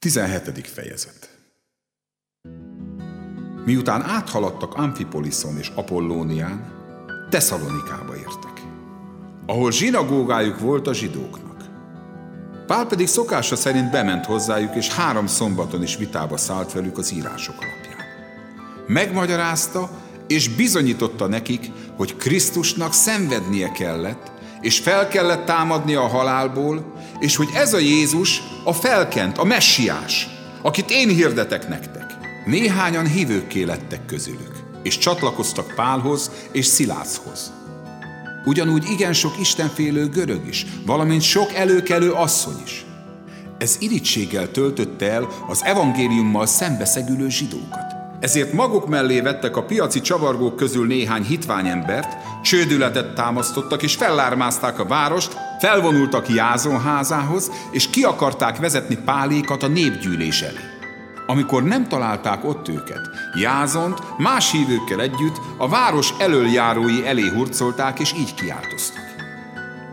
17. fejezet Miután áthaladtak Amfipoliszon és Apollónián, Tesszalonikába értek, ahol zsinagógájuk volt a zsidóknak. Pál pedig szokása szerint bement hozzájuk, és három szombaton is vitába szállt velük az írások alapján. Megmagyarázta, és bizonyította nekik, hogy Krisztusnak szenvednie kellett, és fel kellett támadnia a halálból, és hogy ez a Jézus a felkent, a messiás, akit én hirdetek nektek. Néhányan hívőkké lettek közülük, és csatlakoztak Pálhoz és Szilászhoz. Ugyanúgy igen sok istenfélő görög is, valamint sok előkelő asszony is. Ez irítséggel töltötte el az evangéliummal szembeszegülő zsidókat. Ezért maguk mellé vettek a piaci csavargók közül néhány hitványembert, csődületet támasztottak és fellármázták a várost, felvonultak Jázon házához, és ki akarták vezetni Pálékat a népgyűlés elé. Amikor nem találták ott őket, Jázont más hívőkkel együtt a város elöljárói elé hurcolták, és így kiáltoztak.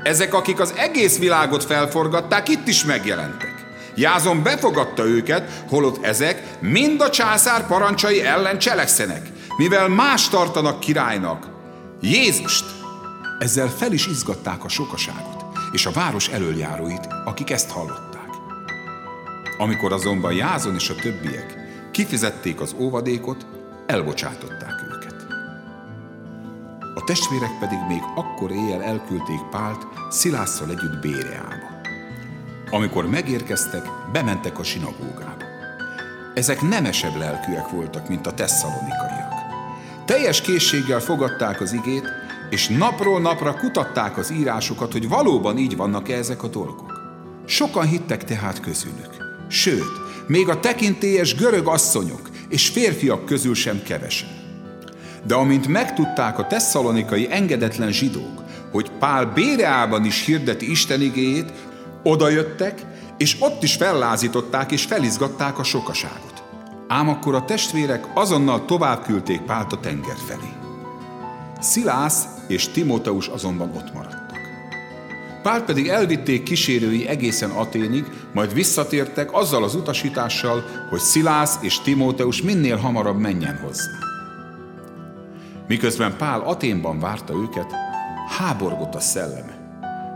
Ezek, akik az egész világot felforgatták, itt is megjelentek. Jázon befogadta őket, holott ezek mind a császár parancsai ellen cselekszenek, mivel más tartanak királynak, Jézust. Ezzel fel is izgatták a sokaságot, és a város elöljáróit, akik ezt hallották. Amikor azonban Jázon és a többiek kifizették az óvadékot, elbocsátották őket. A testvérek pedig még akkor éjjel elküldték Pált Szilásszal együtt Béreába. Amikor megérkeztek, bementek a sinagógába. Ezek nemesebb lelkűek voltak, mint a tesszalonikaiak. Teljes készséggel fogadták az igét, és napról napra kutatták az írásokat, hogy valóban így vannak-e ezek a dolgok. Sokan hittek tehát közülük. Sőt, még a tekintélyes görög asszonyok és férfiak közül sem kevesen. De amint megtudták a tesszalonikai engedetlen zsidók, hogy Pál Béreában is hirdeti Isten igéjét, odajöttek, és ott is fellázították és felizgatták a sokaságot. Ám akkor a testvérek azonnal tovább küldték Pált a tenger felé. Szilász és Timóteus azonban ott maradtak. Pált pedig elvitték kísérői egészen Aténig, majd visszatértek azzal az utasítással, hogy Szilász és Timóteus minél hamarabb menjen hozzá. Miközben Pál Aténban várta őket, háborgott a szelleme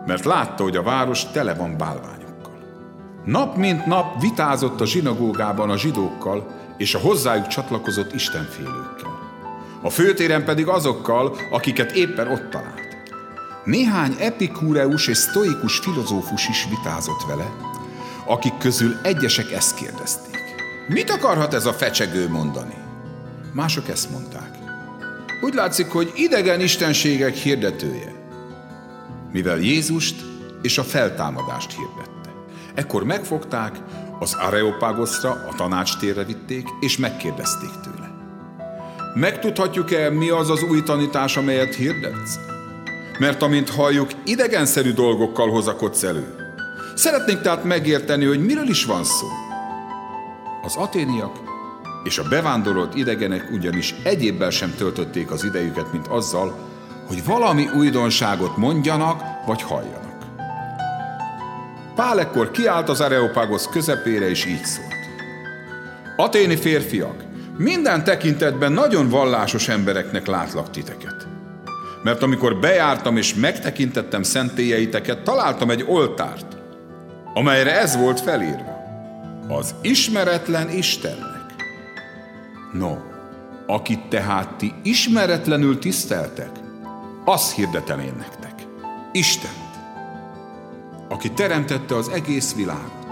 mert látta, hogy a város tele van bálványokkal. Nap mint nap vitázott a zsinagógában a zsidókkal és a hozzájuk csatlakozott istenfélőkkel. A főtéren pedig azokkal, akiket éppen ott talált. Néhány epikúreus és sztoikus filozófus is vitázott vele, akik közül egyesek ezt kérdezték. Mit akarhat ez a fecsegő mondani? Mások ezt mondták. Úgy látszik, hogy idegen istenségek hirdetője mivel Jézust és a feltámadást hirdette. Ekkor megfogták, az Areopágoszra, a tanácstérre vitték, és megkérdezték tőle. Megtudhatjuk-e, mi az az új tanítás, amelyet hirdetsz? Mert amint halljuk, idegenszerű dolgokkal hozakodsz elő. Szeretnénk tehát megérteni, hogy miről is van szó. Az aténiak és a bevándorolt idegenek ugyanis egyébbel sem töltötték az idejüket, mint azzal, hogy valami újdonságot mondjanak vagy halljanak. Pál ekkor kiállt az Areopágosz közepére, és így szólt. Aténi férfiak, minden tekintetben nagyon vallásos embereknek látlak titeket. Mert amikor bejártam és megtekintettem szentélyeiteket, találtam egy oltárt, amelyre ez volt felírva. Az ismeretlen Istennek. No, akit tehát ti ismeretlenül tiszteltek, azt hirdetem én nektek. Istent, aki teremtette az egész világot,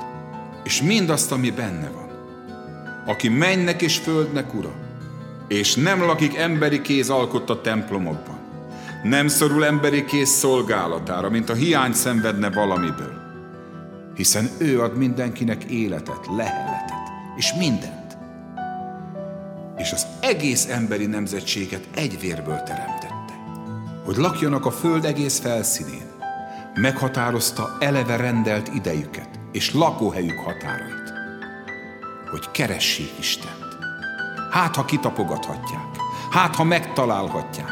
és mindazt, ami benne van. Aki mennek és földnek ura, és nem lakik emberi kéz alkotta templomokban. Nem szorul emberi kéz szolgálatára, mint a hiány szenvedne valamiből. Hiszen ő ad mindenkinek életet, leheletet, és mindent. És az egész emberi nemzetséget egy vérből teremtette hogy lakjanak a föld egész felszínén. Meghatározta eleve rendelt idejüket és lakóhelyük határait. Hogy keressék Istent. Hát, ha kitapogathatják. Hát, ha megtalálhatják.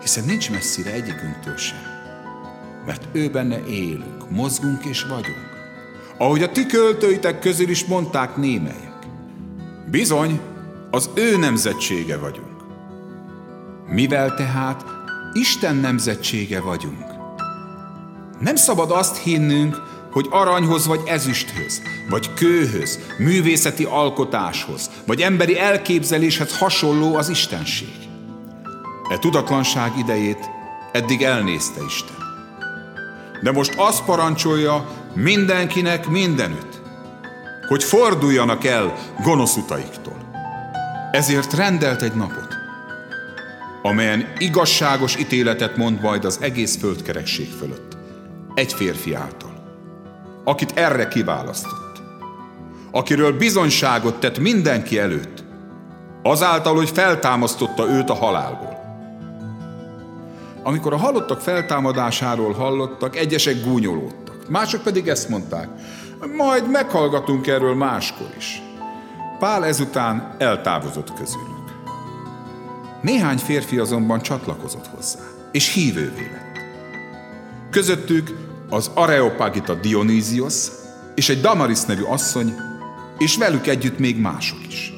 Hiszen nincs messzire egyikünktől sem. Mert ő benne élünk, mozgunk és vagyunk. ahogy a ti költőitek közül is mondták némelyek. Bizony, az ő nemzetsége vagyunk. Mivel tehát Isten nemzetsége vagyunk. Nem szabad azt hinnünk, hogy aranyhoz vagy ezüsthöz, vagy kőhöz, művészeti alkotáshoz, vagy emberi elképzeléshez hasonló az Istenség. E tudatlanság idejét eddig elnézte Isten. De most azt parancsolja mindenkinek mindenütt, hogy forduljanak el gonosz utaiktól. Ezért rendelt egy napot, amelyen igazságos ítéletet mond majd az egész földkerekség fölött, egy férfi által, akit erre kiválasztott, akiről bizonyságot tett mindenki előtt, azáltal, hogy feltámasztotta őt a halálból. Amikor a halottak feltámadásáról hallottak, egyesek gúnyolódtak, mások pedig ezt mondták, majd meghallgatunk erről máskor is. Pál ezután eltávozott közülük. Néhány férfi azonban csatlakozott hozzá, és hívővé lett. Közöttük az Areopagita Dionysios és egy Damaris nevű asszony, és velük együtt még mások is.